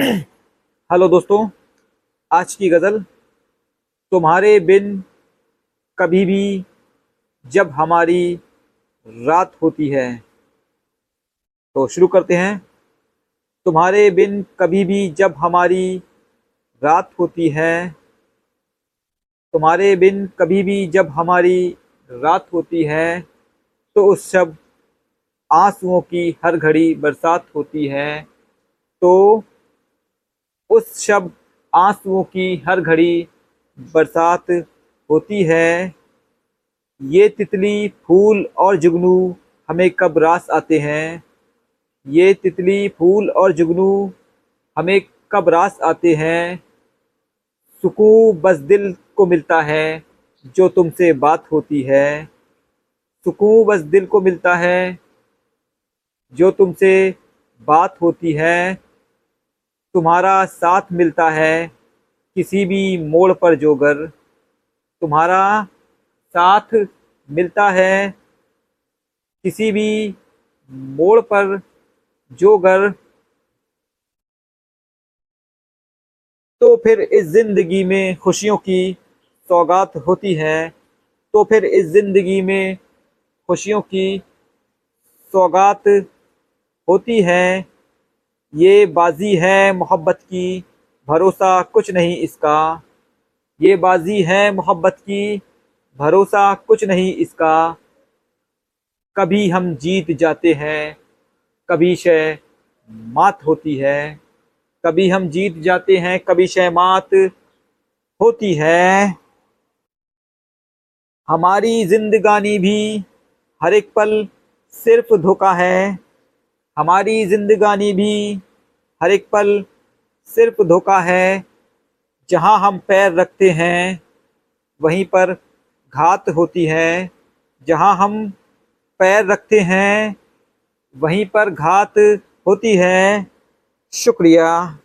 Hello दोस्तों, आज की गज़ल, तुम्हारे बिन कभी भी जब हमारी रात होती है। तो शुरू करते हैं। तुम्हारे बिन कभी भी जब हमारी रात होती है, तुम्हारे बिन कभी भी जब हमारी रात होती है तो उस शब आंसुओं की हर घड़ी बरसात होती है। तो उस शब आंसुओं की हर घड़ी बरसात होती है। ये तितली फूल और जुगनू हमें कब रास आते हैं? ये तितली फूल और जुगनू हमें कब रास आते हैं? सुकून बस दिल को मिलता है जो तुमसे बात होती है। सुकून बस दिल को मिलता है जो तुमसे बात होती है। तुम्हारा साथ मिलता है किसी भी मोड़ पर जोगर तुम्हारा साथ मिलता है किसी भी मोड़ पर जोगर तो फिर इस ज़िंदगी में खुशियों की सौगात होती है। तो फिर इस ज़िंदगी में खुशियों की सौगात होती है। ये बाजी है मोहब्बत की, भरोसा कुछ नहीं इसका। ये बाजी है मोहब्बत की, भरोसा कुछ नहीं इसका। कभी हम जीत जाते हैं, कभी शय मात होती है। कभी हम जीत जाते हैं, कभी शय मात होती है। हमारी जिंदगानी भी हर एक पल सिर्फ़ धोखा है। हमारी जिंदगानी भी हर एक पल सिर्फ़ धोखा है। जहाँ हम पैर रखते हैं, वहीं पर घात होती है। जहाँ हम पैर रखते हैं, वहीं पर घात होती है। शुक्रिया।